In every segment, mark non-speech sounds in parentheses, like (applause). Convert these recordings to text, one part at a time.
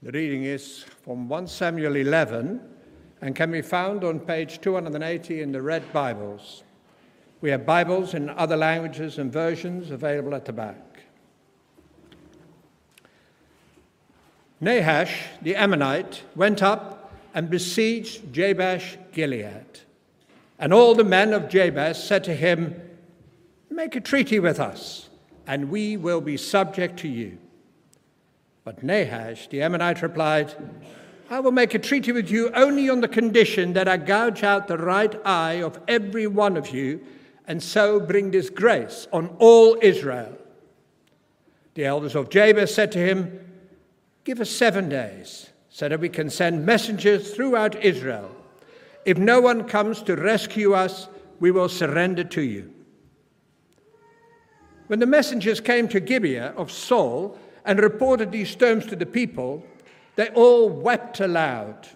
The reading is from 1 Samuel 11 and can be found on page 280 in the Red Bibles. We have Bibles in other languages and versions available at the back. Nahash the Ammonite went up and besieged Jabesh Gilead. And all the men of Jabesh said to him, Make a treaty with us, and we will be subject to you. But Nahash the Ammonite replied, I will make a treaty with you only on the condition that I gouge out the right eye of every one of you, and so bring disgrace on all Israel. The elders of Jabesh said to him, Give us seven days, so that we can send messengers throughout Israel. If no one comes to rescue us, we will surrender to you. When the messengers came to Gibeah of Saul and reported these terms to the people, they all wept aloud.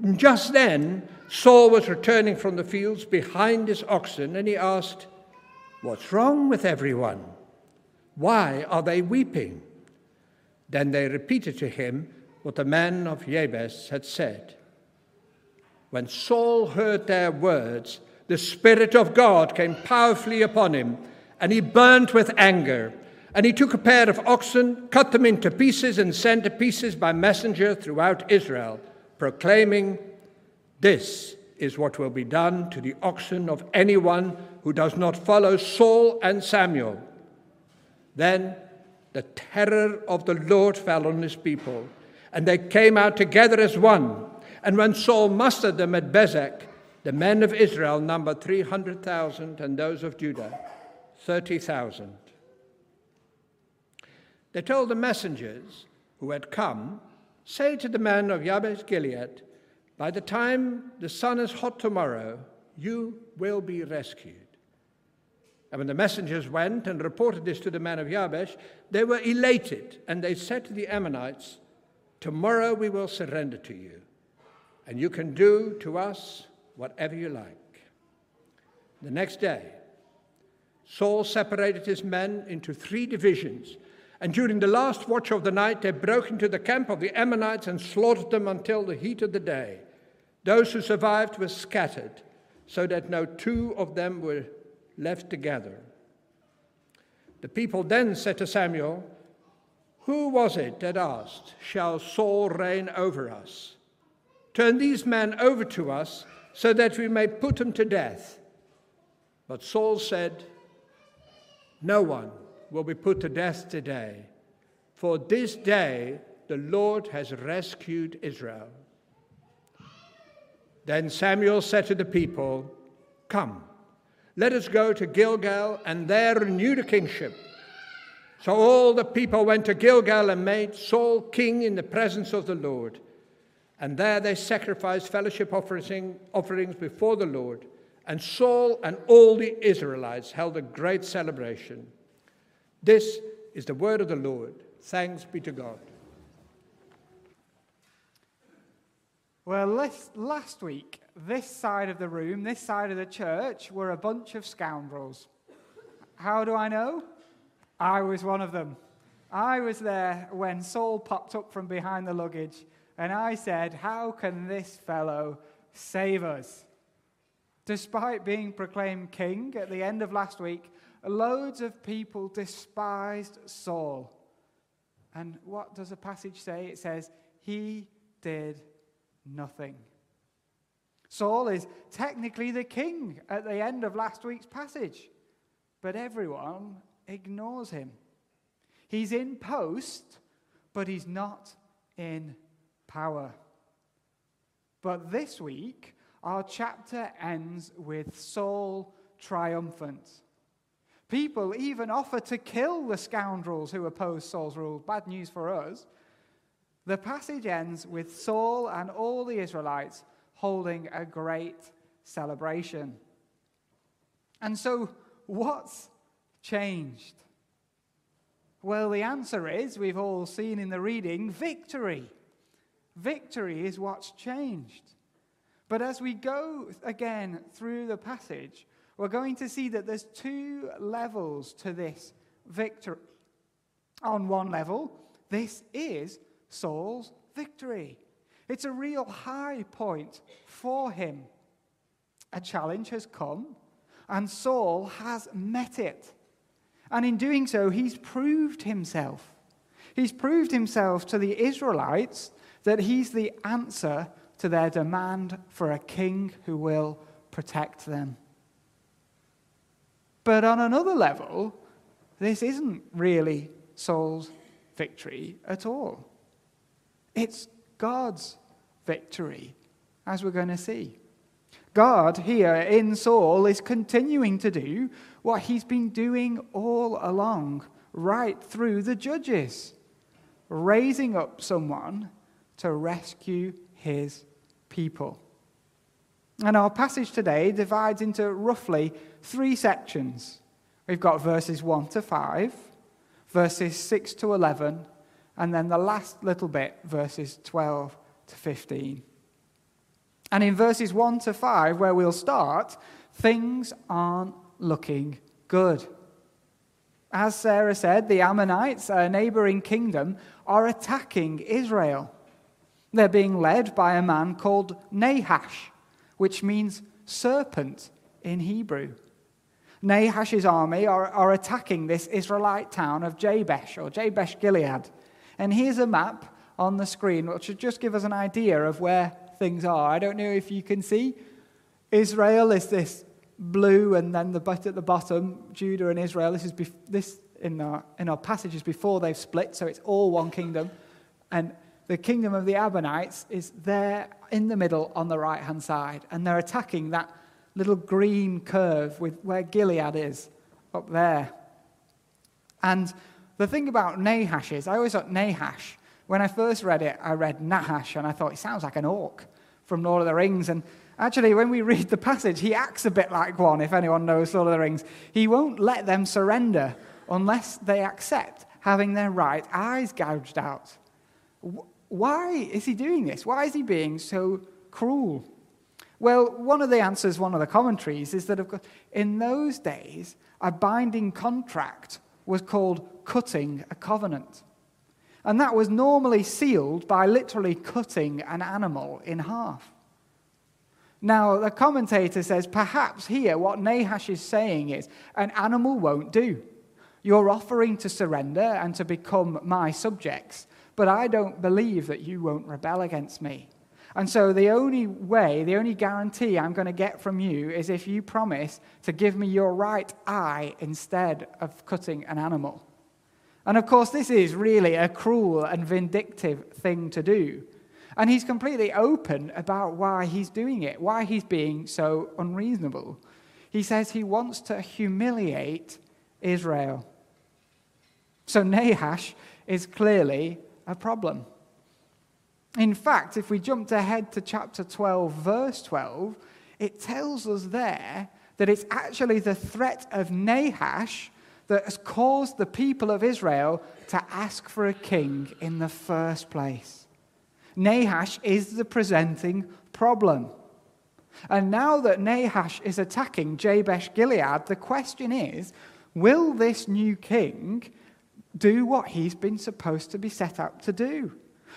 And just then, Saul was returning from the fields behind his oxen, and he asked, What's wrong with everyone? Why are they weeping? Then they repeated to him what the man of Jabesh had said. When Saul heard their words, the Spirit of God came powerfully upon him, and he burned with anger. And he took a pair of oxen, cut them into pieces, and sent the pieces by messenger throughout Israel, proclaiming, This is what will be done to the oxen of anyone who does not follow Saul and Samuel. Then the terror of the Lord fell on his people, and they came out together as one. And when Saul mustered them at Bezek, the men of Israel numbered 300,000, and those of Judah 30,000. They told the messengers who had come, Say to the men of Jabesh Gilead, By the time the sun is hot tomorrow, you will be rescued. And when the messengers went and reported this to the men of Jabesh, they were elated, and they said to the Ammonites, Tomorrow we will surrender to you, and you can do to us whatever you like. The next day, Saul separated his men into three divisions, and during the last watch of the night, they broke into the camp of the Ammonites and slaughtered them until the heat of the day. Those who survived were scattered, so that no two of them were left together. The people then said to Samuel, Who was it that asked, Shall Saul reign over us? Turn these men over to us so that we may put them to death. But Saul said, No one will be put to death today, for this day the Lord has rescued Israel. Then Samuel said to the people, Come. Let us go to Gilgal and there renew the kingship. So all the people went to Gilgal and made Saul king in the presence of the Lord. And there they sacrificed fellowship offerings before the Lord. And Saul and all the Israelites held a great celebration. This is the word of the Lord. Thanks be to God. Well, last week, this side of the room, this side of the church, were a bunch of scoundrels. How do I know? I was one of them. I was there when Saul popped up from behind the luggage, and I said, How can this fellow save us? Despite being proclaimed king at the end of last week, loads of people despised Saul. And what does the passage say? It says, He did nothing. Saul is technically the king at the end of last week's passage, but everyone ignores him. He's in post, but he's not in power. But this week, our chapter ends with Saul triumphant. People even offer to kill the scoundrels who oppose Saul's rule. Bad news for us. The passage ends with Saul and all the Israelites holding a great celebration. And so, what's changed? Well, the answer is we've all seen in the reading victory. Victory is what's changed. But as we go again through the passage, we're going to see that there's two levels to this victory. On one level, this is Saul's victory. It's a real high point for him. A challenge has come, and Saul has met it. And in doing so, he's proved himself. He's proved himself to the Israelites that he's the answer to their demand for a king who will protect them. But on another level, this isn't really Saul's victory at all. It's God's victory, as we're going to see. God here in Saul is continuing to do what he's been doing all along, right through the judges, raising up someone to rescue his people. And our passage today divides into roughly three sections. We've got verses 1 to 5, verses 6 to 11, and then the last little bit, verses 12 to 15. And in verses 1 to 5, where we'll start, things aren't looking good. As Sarah said, the Ammonites, a neighboring kingdom, are attacking Israel. They're being led by a man called Nahash, which means serpent in Hebrew. Nahash's army are, are attacking this Israelite town of Jabesh or Jabesh Gilead. And here's a map on the screen which should just give us an idea of where things are. I don't know if you can see. Israel is this blue, and then the but at the bottom, Judah and Israel. This is bef- this in our in our passages before they've split, so it's all one kingdom. And the kingdom of the Ammonites is there in the middle on the right hand side, and they're attacking that little green curve with where Gilead is up there. And the thing about Nahash is, I always thought Nahash, when I first read it, I read Nahash, and I thought it sounds like an orc from Lord of the Rings. And actually, when we (laughs) read the passage, he acts a bit like one, if anyone knows Lord of the Rings. He won't let them surrender unless they accept having their right eyes gouged out. Why is he doing this? Why is he being so cruel? Well, one of the answers, one of the commentaries, is that of course, in those days, a binding contract was called cutting a covenant. And that was normally sealed by literally cutting an animal in half. Now, the commentator says perhaps here what Nahash is saying is an animal won't do. You're offering to surrender and to become my subjects, but I don't believe that you won't rebel against me. And so the only way, the only guarantee I'm going to get from you is if you promise to give me your right eye instead of cutting an animal. And of course, this is really a cruel and vindictive thing to do. And he's completely open about why he's doing it, why he's being so unreasonable. He says he wants to humiliate Israel. So Nahash is clearly a problem. In fact, if we jumped ahead to chapter 12, verse 12, it tells us there that it's actually the threat of Nahash that has caused the people of Israel to ask for a king in the first place. Nahash is the presenting problem. And now that Nahash is attacking Jabesh Gilead, the question is will this new king do what he's been supposed to be set up to do?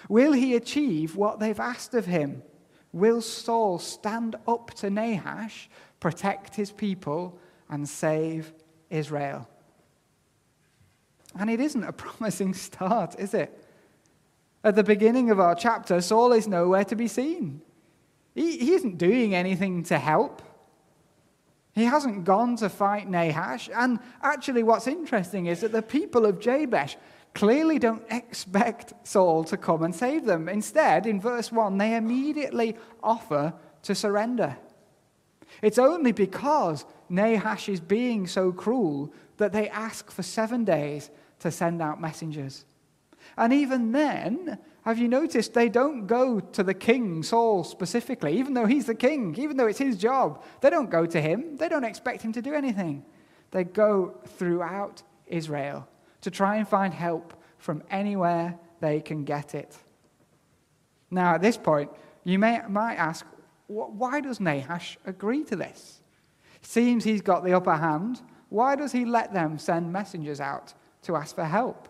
Will he achieve what they've asked of him? Will Saul stand up to Nahash, protect his people, and save Israel? And it isn't a (laughs) promising start, is it? At the beginning of our chapter, Saul is nowhere to be seen. He, he isn't doing anything to help. He hasn't gone to fight Nahash. And actually, what's interesting is that the people of Jabesh clearly don't expect Saul to come and save them. Instead, in verse 1, they immediately offer to surrender. It's only because Nahash is being so cruel that they ask for seven days to send out messengers. And even then, have you noticed they don't go to the king, Saul specifically, even though he's the king, even though it's his job? They don't go to him. They don't expect him to do anything. They go throughout Israel to try and find help from anywhere they can get it. Now, at this point, you may, might ask, why does Nahash agree to this? Seems he's got the upper hand. Why does he let them send messengers out to ask for help?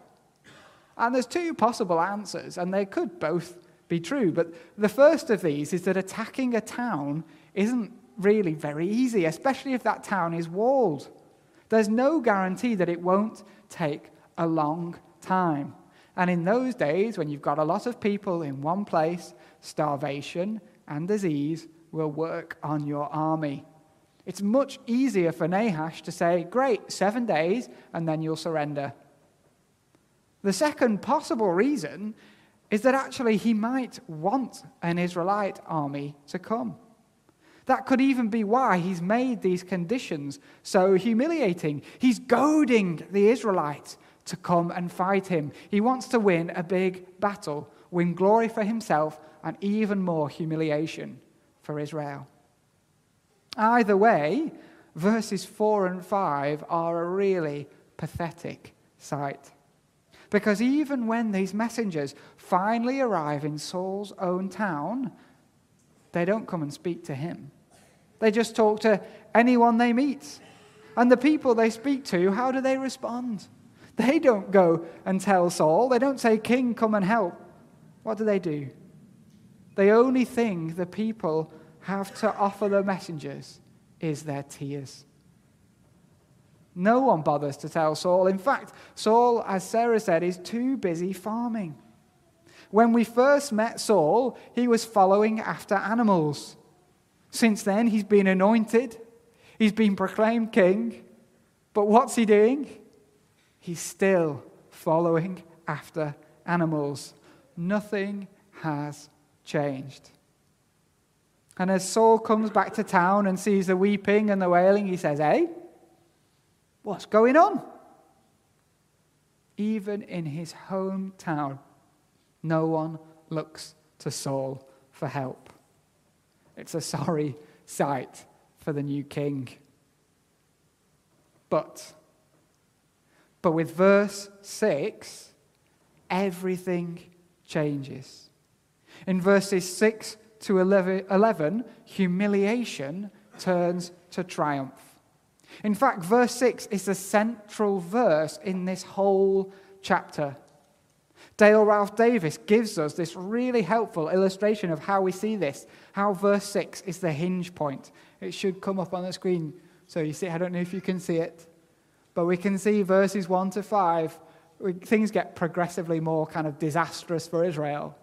And there's two possible answers, and they could both be true. But the first of these is that attacking a town isn't really very easy, especially if that town is walled. There's no guarantee that it won't take a long time. And in those days, when you've got a lot of people in one place, starvation and disease will work on your army. It's much easier for Nahash to say, Great, seven days, and then you'll surrender. The second possible reason is that actually he might want an Israelite army to come. That could even be why he's made these conditions so humiliating. He's goading the Israelites to come and fight him. He wants to win a big battle, win glory for himself, and even more humiliation for Israel. Either way, verses 4 and 5 are a really pathetic sight. Because even when these messengers finally arrive in Saul's own town, they don't come and speak to him. They just talk to anyone they meet. And the people they speak to, how do they respond? They don't go and tell Saul. They don't say, King, come and help. What do they do? The only thing the people have to offer the messengers is their tears. No one bothers to tell Saul. In fact, Saul, as Sarah said, is too busy farming. When we first met Saul, he was following after animals. Since then, he's been anointed, he's been proclaimed king. But what's he doing? He's still following after animals. Nothing has changed. And as Saul comes back to town and sees the weeping and the wailing, he says, Hey, what's going on? Even in his hometown, no one looks to Saul for help. It's a sorry sight for the new king. But, but with verse 6, everything changes. In verses 6 to 11, humiliation turns to triumph. In fact, verse 6 is the central verse in this whole chapter. Dale Ralph Davis gives us this really helpful illustration of how we see this, how verse 6 is the hinge point. It should come up on the screen so you see, I don't know if you can see it, but we can see verses 1 to 5. Things get progressively more kind of disastrous for Israel.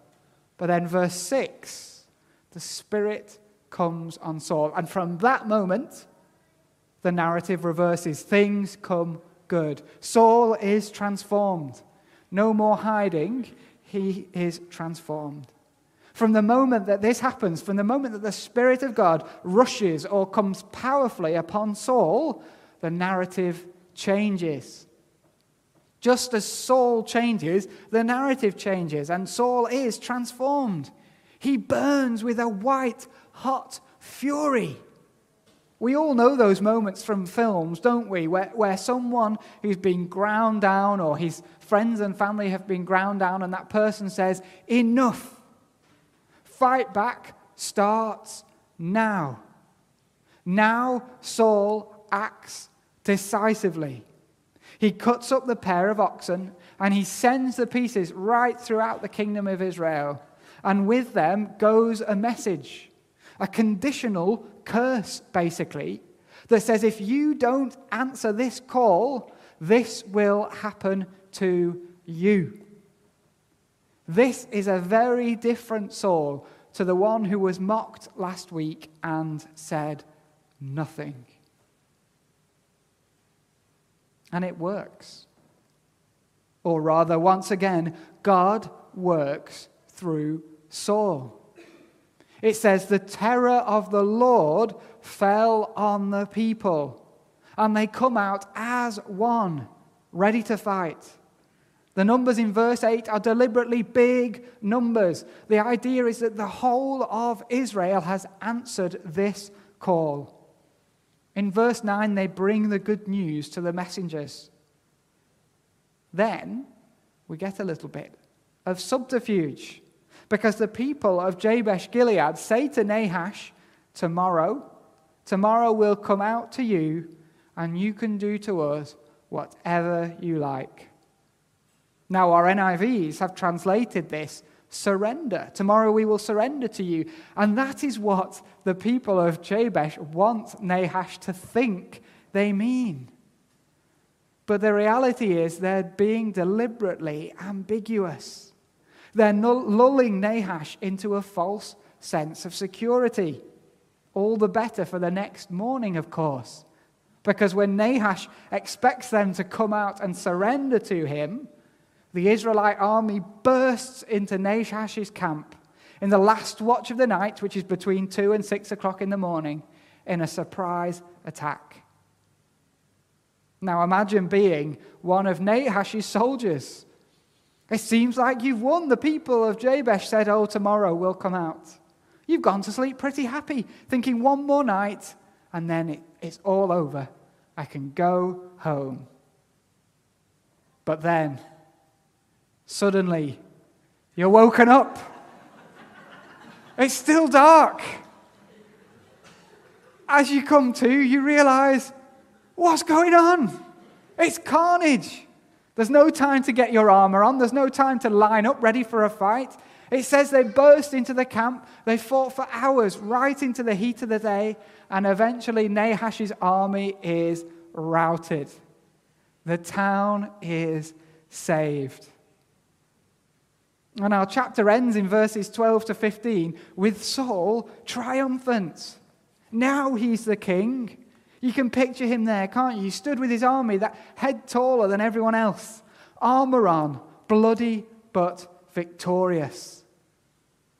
But then verse 6, the Spirit comes on Saul. And from that moment, the narrative reverses. Things come good. Saul is transformed. No more hiding, he is transformed. From the moment that this happens, from the moment that the Spirit of God rushes or comes powerfully upon Saul, the narrative changes. Just as Saul changes, the narrative changes, and Saul is transformed. He burns with a white hot fury. We all know those moments from films, don't we, where, where someone who's been ground down or his friends and family have been ground down, and that person says, Enough. Fight back starts now. Now Saul acts decisively. He cuts up the pair of oxen and he sends the pieces right throughout the kingdom of Israel. And with them goes a message, a conditional curse, basically, that says if you don't answer this call, this will happen to you. This is a very different Saul to the one who was mocked last week and said nothing. And it works. Or rather, once again, God works through Saul. It says, The terror of the Lord fell on the people, and they come out as one, ready to fight. The numbers in verse 8 are deliberately big numbers. The idea is that the whole of Israel has answered this call. In verse 9, they bring the good news to the messengers. Then we get a little bit of subterfuge. Because the people of Jabesh Gilead say to Nahash, Tomorrow, tomorrow we'll come out to you, and you can do to us whatever you like. Now, our NIVs have translated this surrender. Tomorrow we will surrender to you. And that is what the people of Jabesh want Nahash to think they mean. But the reality is they're being deliberately ambiguous. They're lulling Nahash into a false sense of security. All the better for the next morning, of course. Because when Nahash expects them to come out and surrender to him, the Israelite army bursts into Nahash's camp in the last watch of the night, which is between 2 and 6 o'clock in the morning, in a surprise attack. Now imagine being one of Nahash's soldiers. It seems like you've won. The people of Jabesh said, Oh, tomorrow we'll come out. You've gone to sleep pretty happy, thinking one more night, and then it, it's all over. I can go home. But then, suddenly, you're woken up. It's still dark. As you come to, you realize what's going on? It's carnage. There's no time to get your armor on, there's no time to line up ready for a fight. It says they burst into the camp, they fought for hours, right into the heat of the day, and eventually Nahash's army is routed. The town is saved. And our chapter ends in verses 12 to 15 with Saul triumphant. Now he's the king. You can picture him there, can't you? He stood with his army, that head taller than everyone else, armor on, bloody but victorious.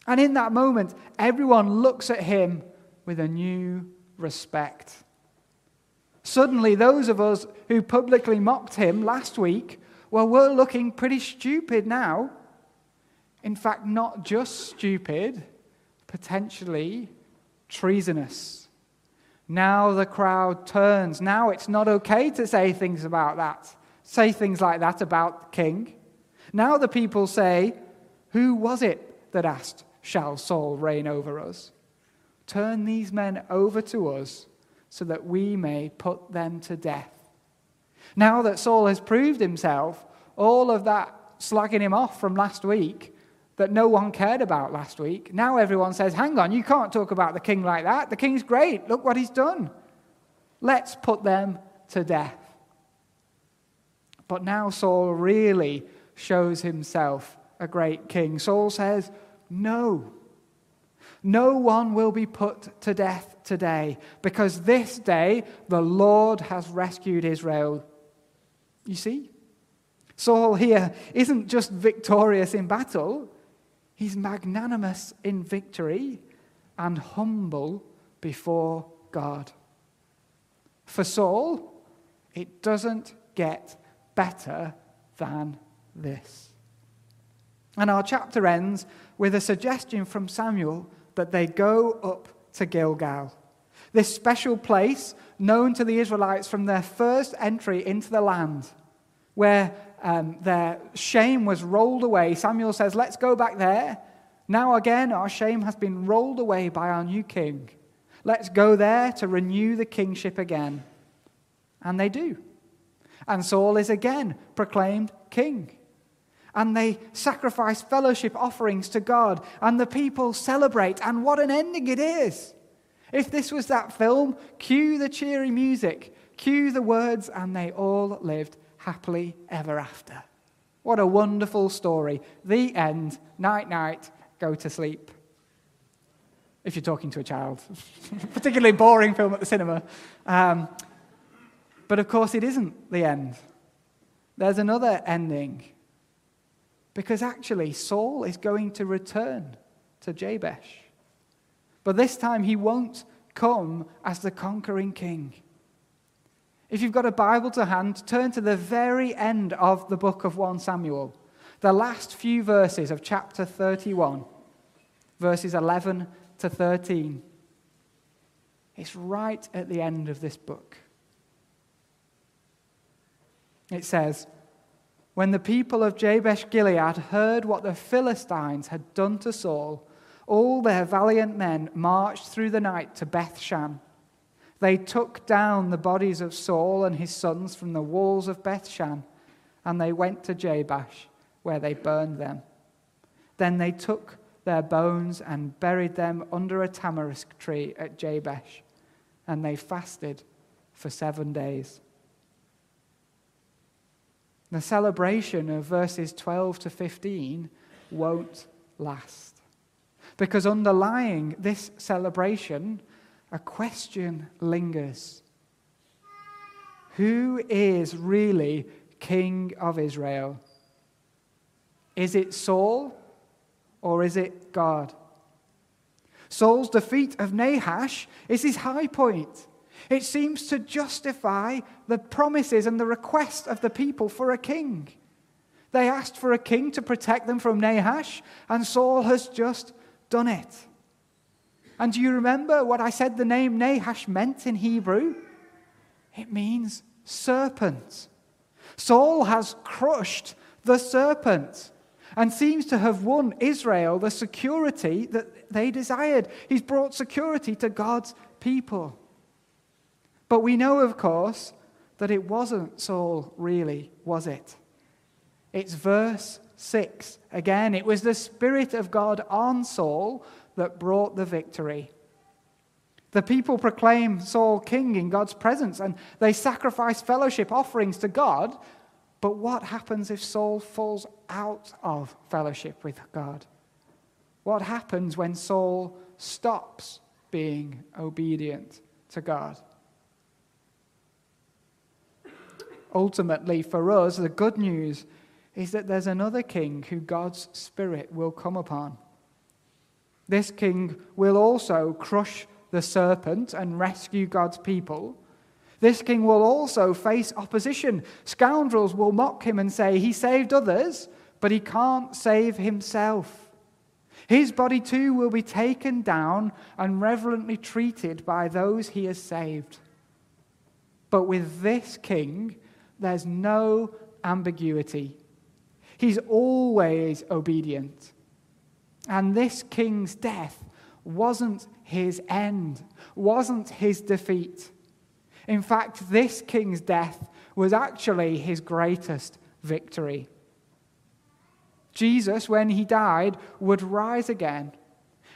And in that moment, everyone looks at him with a new respect. Suddenly, those of us who publicly mocked him last week, well, we're looking pretty stupid now. In fact, not just stupid, potentially treasonous. Now the crowd turns. Now it's not okay to say things about that, say things like that about the king. Now the people say, Who was it that asked shall Saul reign over us. Turn these men over to us so that we may put them to death. Now that Saul has proved himself, all of that slagging him off from last week that no one cared about last week, now everyone says, Hang on, you can't talk about the king like that. The king's great. Look what he's done. Let's put them to death. But now Saul really shows himself a great king. Saul says, no. No one will be put to death today because this day the Lord has rescued Israel. You see? Saul here isn't just victorious in battle, he's magnanimous in victory and humble before God. For Saul, it doesn't get better than this. And our chapter ends with a suggestion from Samuel that they go up to Gilgal. This special place known to the Israelites from their first entry into the land, where um, their shame was rolled away. Samuel says, Let's go back there. Now, again, our shame has been rolled away by our new king. Let's go there to renew the kingship again. And they do. And Saul is again proclaimed king and they sacrifice fellowship offerings to God, and the people celebrate. And what an ending it is! If this was that film, cue the cheery music, cue the words, and they all lived happily ever after. What a wonderful story. The end. Night, night, go to sleep. If you're talking to a child, (laughs) particularly boring film at the cinema. Um, but of course, it isn't the end. There's another ending. Because actually, Saul is going to return to Jabesh. But this time, he won't come as the conquering king. If you've got a Bible to hand, turn to the very end of the book of 1 Samuel, the last few verses of chapter 31, verses 11 to 13. It's right at the end of this book. It says, when the people of Jabesh Gilead heard what the Philistines had done to Saul, all their valiant men marched through the night to Bethshan. They took down the bodies of Saul and his sons from the walls of Bethshan, and they went to Jabesh where they burned them. Then they took their bones and buried them under a tamarisk tree at Jabesh, and they fasted for seven days. The celebration of verses 12 to 15 won't last. Because underlying this celebration, a question lingers Who is really King of Israel? Is it Saul or is it God? Saul's defeat of Nahash is his high point. It seems to justify the promises and the request of the people for a king. They asked for a king to protect them from Nahash, and Saul has just done it. And do you remember what I said the name Nahash meant in Hebrew? It means serpent. Saul has crushed the serpent and seems to have won Israel the security that they desired. He's brought security to God's people. But we know, of course, that it wasn't Saul, really, was it? It's verse 6. Again, it was the Spirit of God on Saul that brought the victory. The people proclaim Saul king in God's presence and they sacrifice fellowship offerings to God. But what happens if Saul falls out of fellowship with God? What happens when Saul stops being obedient to God? Ultimately, for us, the good news is that there's another king who God's Spirit will come upon. This king will also crush the serpent and rescue God's people. This king will also face opposition. Scoundrels will mock him and say, He saved others, but he can't save himself. His body too will be taken down and reverently treated by those he has saved. But with this king, there's no ambiguity. He's always obedient. And this king's death wasn't his end, wasn't his defeat. In fact, this king's death was actually his greatest victory. Jesus, when he died, would rise again.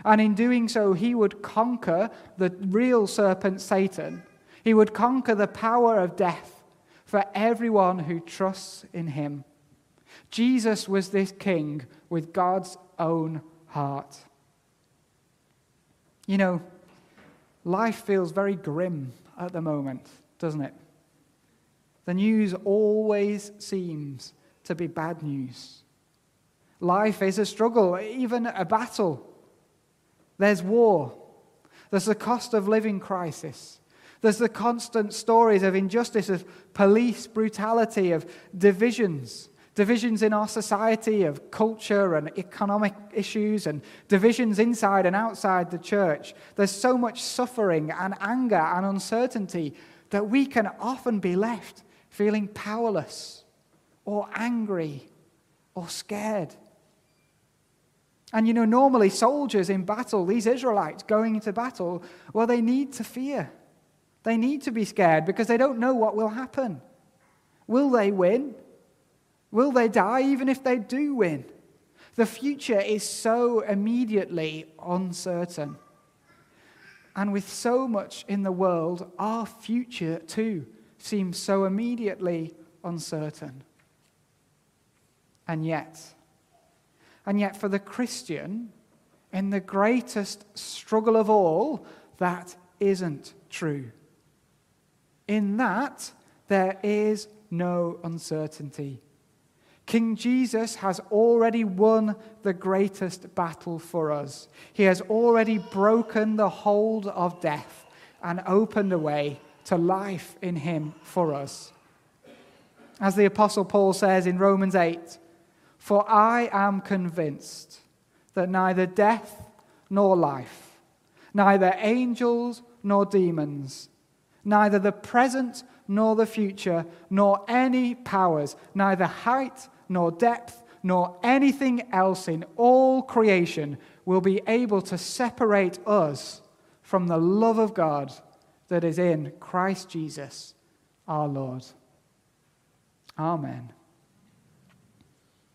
And in doing so, he would conquer the real serpent Satan. He would conquer the power of death for everyone who trusts in him. Jesus was this king with God's own heart. You know, life feels very grim at the moment, doesn't it? The news always seems to be bad news. Life is a struggle, even a battle. There's war. There's the cost of living crisis. There's the constant stories of injustice, of police brutality, of divisions. Divisions in our society, of culture and economic issues, and divisions inside and outside the church. There's so much suffering and anger and uncertainty that we can often be left feeling powerless or angry or scared. And you know, normally soldiers in battle, these Israelites going into battle, well, they need to fear. They need to be scared because they don't know what will happen. Will they win? Will they die even if they do win? The future is so immediately uncertain. And with so much in the world, our future too seems so immediately uncertain. And yet, and yet for the Christian, in the greatest struggle of all, that isn't true. In that, there is no uncertainty. King Jesus has already won the greatest battle for us. He has already broken the hold of death and opened a way to life in Him for us. As the Apostle Paul says in Romans 8, For I am convinced that neither death nor life, neither angels nor demons, neither the present nor the future, nor any powers, neither height nor depth, nor anything else in all creation will be able to separate us from the love of God that is in Christ Jesus our Lord. Amen.